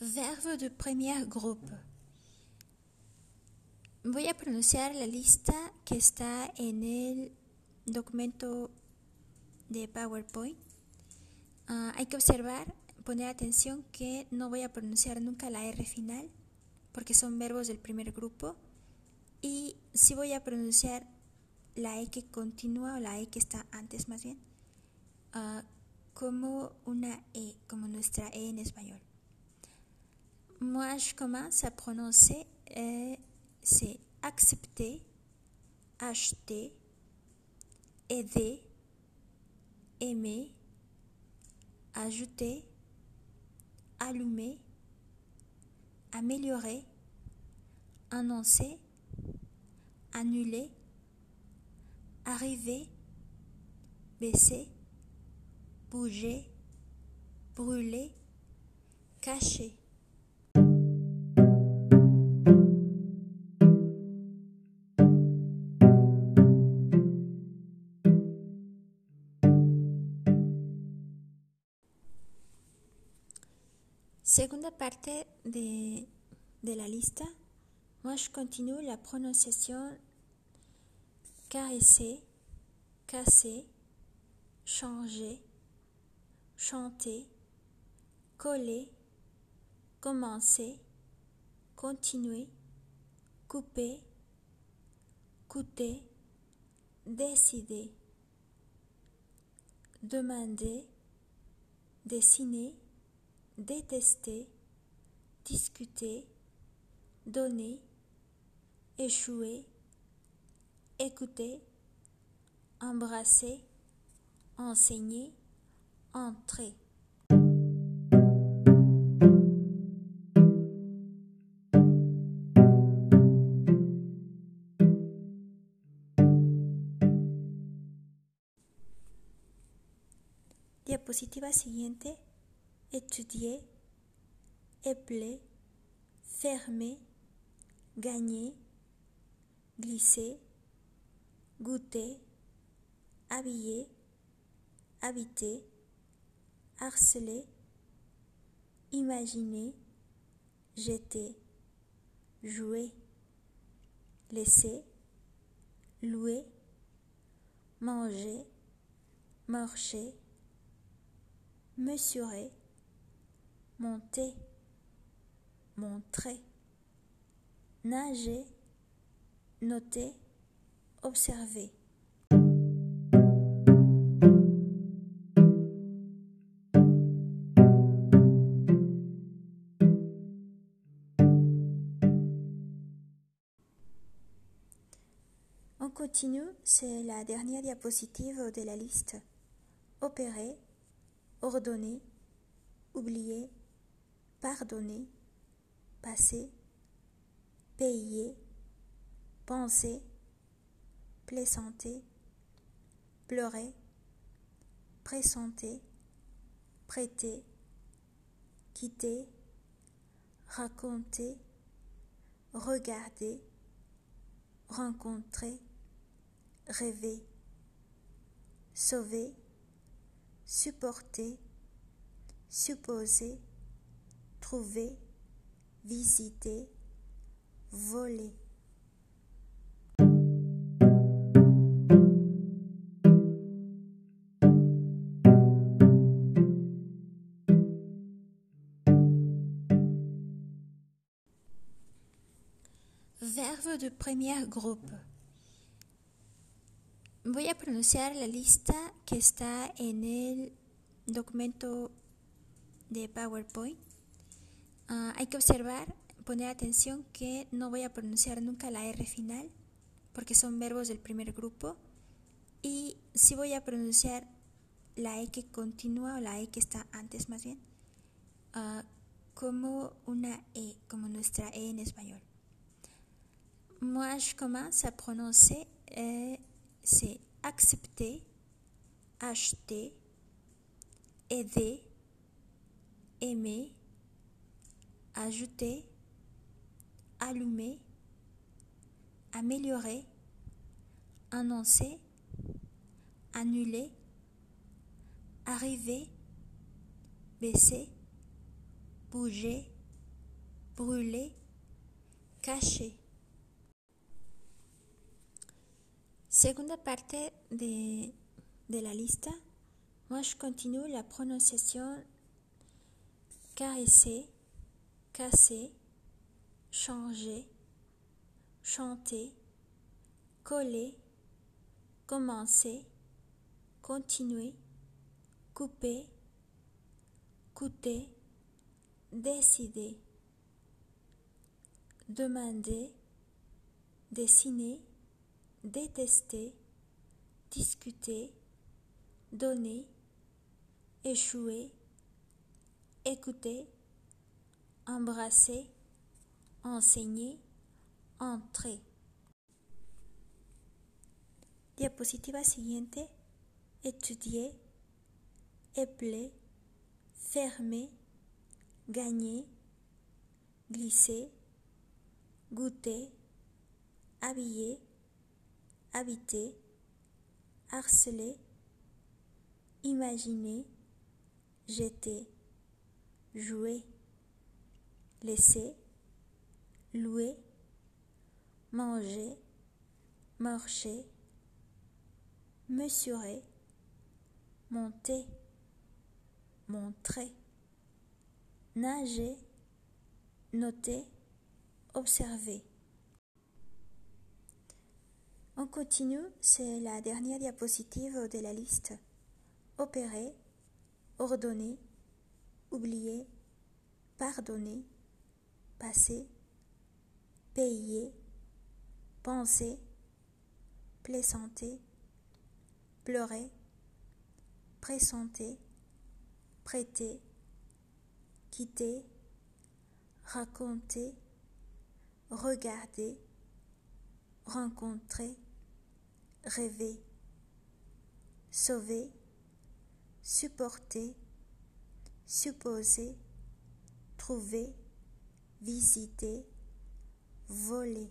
Verbo de primer grupo. Voy a pronunciar la lista que está en el documento de PowerPoint. Ah, hay que observar, poner atención que no voy a pronunciar nunca la R final porque son verbos del primer grupo y sí voy a pronunciar la E que continúa o la E que está antes más bien ah, como una E, como nuestra E en español. Moi, je commence à prononcer, euh, c'est accepter, acheter, aider, aimer, ajouter, allumer, améliorer, annoncer, annuler, arriver, baisser, bouger, brûler, cacher. Segunda parte de, de la lista. Moi, je continue la prononciation caresser, casser, changer, chanter, coller, commencer, continuer, couper, coûter, décider, demander, dessiner, détester, discuter, donner, échouer, écouter, embrasser, enseigner, entrer. Diapositiva siguiente étudier, épeler, fermer, gagner, glisser, goûter, habiller, habiter, harceler, imaginer, jeter, jouer, laisser, louer, manger, marcher, mesurer, monter, montrer, nager, noter, observer. On continue, c'est la dernière diapositive de la liste. Opérer, ordonner, oublier, pardonner, passer, payer, penser, plaisanter, pleurer, pressenter, prêter, quitter, raconter, regarder, rencontrer, rêver, sauver, supporter, supposer, trouver, visiter, voler. Verbo de primer grupo. Voy a pronunciar la lista que está en el documento de PowerPoint. Ah, hay que observar, poner atención que no voy a pronunciar nunca la R final porque son verbos del primer grupo y sí voy a pronunciar la E que continúa o la E que está antes más bien ah, como una E, como nuestra E en español. Moi, je commence à prononcer, euh, c'est accepter, acheter, aimer, ajouter, allumer, améliorer, annoncer, annuler, arriver, baisser, bouger, brûler, cacher. Segunda parte de, de la lista. Moi, je continue la prononciation caresser, casser, changer, chanter, coller, commencer, continuer, couper, coûter, décider, demander, dessiner, détester, discuter, donner, échouer, écouter, embrasser, enseigner, entrer. Diapositiva siguiente, étudier, épeler, fermer, gagner, glisser, goûter, habiller, habiter, harceler, imaginer, jeter, jouer, laisser, louer, manger, marcher, mesurer, monter, montrer, nager, noter, observer. On continue, c'est la dernière diapositive de la liste. Opérer, ordonner, oublier, pardonner, passer, payer, penser, plaisanter, pleurer, pressenter, prêter, quitter, raconter, regarder, rencontrer, rêver, sauver, supporter, supposer, trouver, visiter, voler.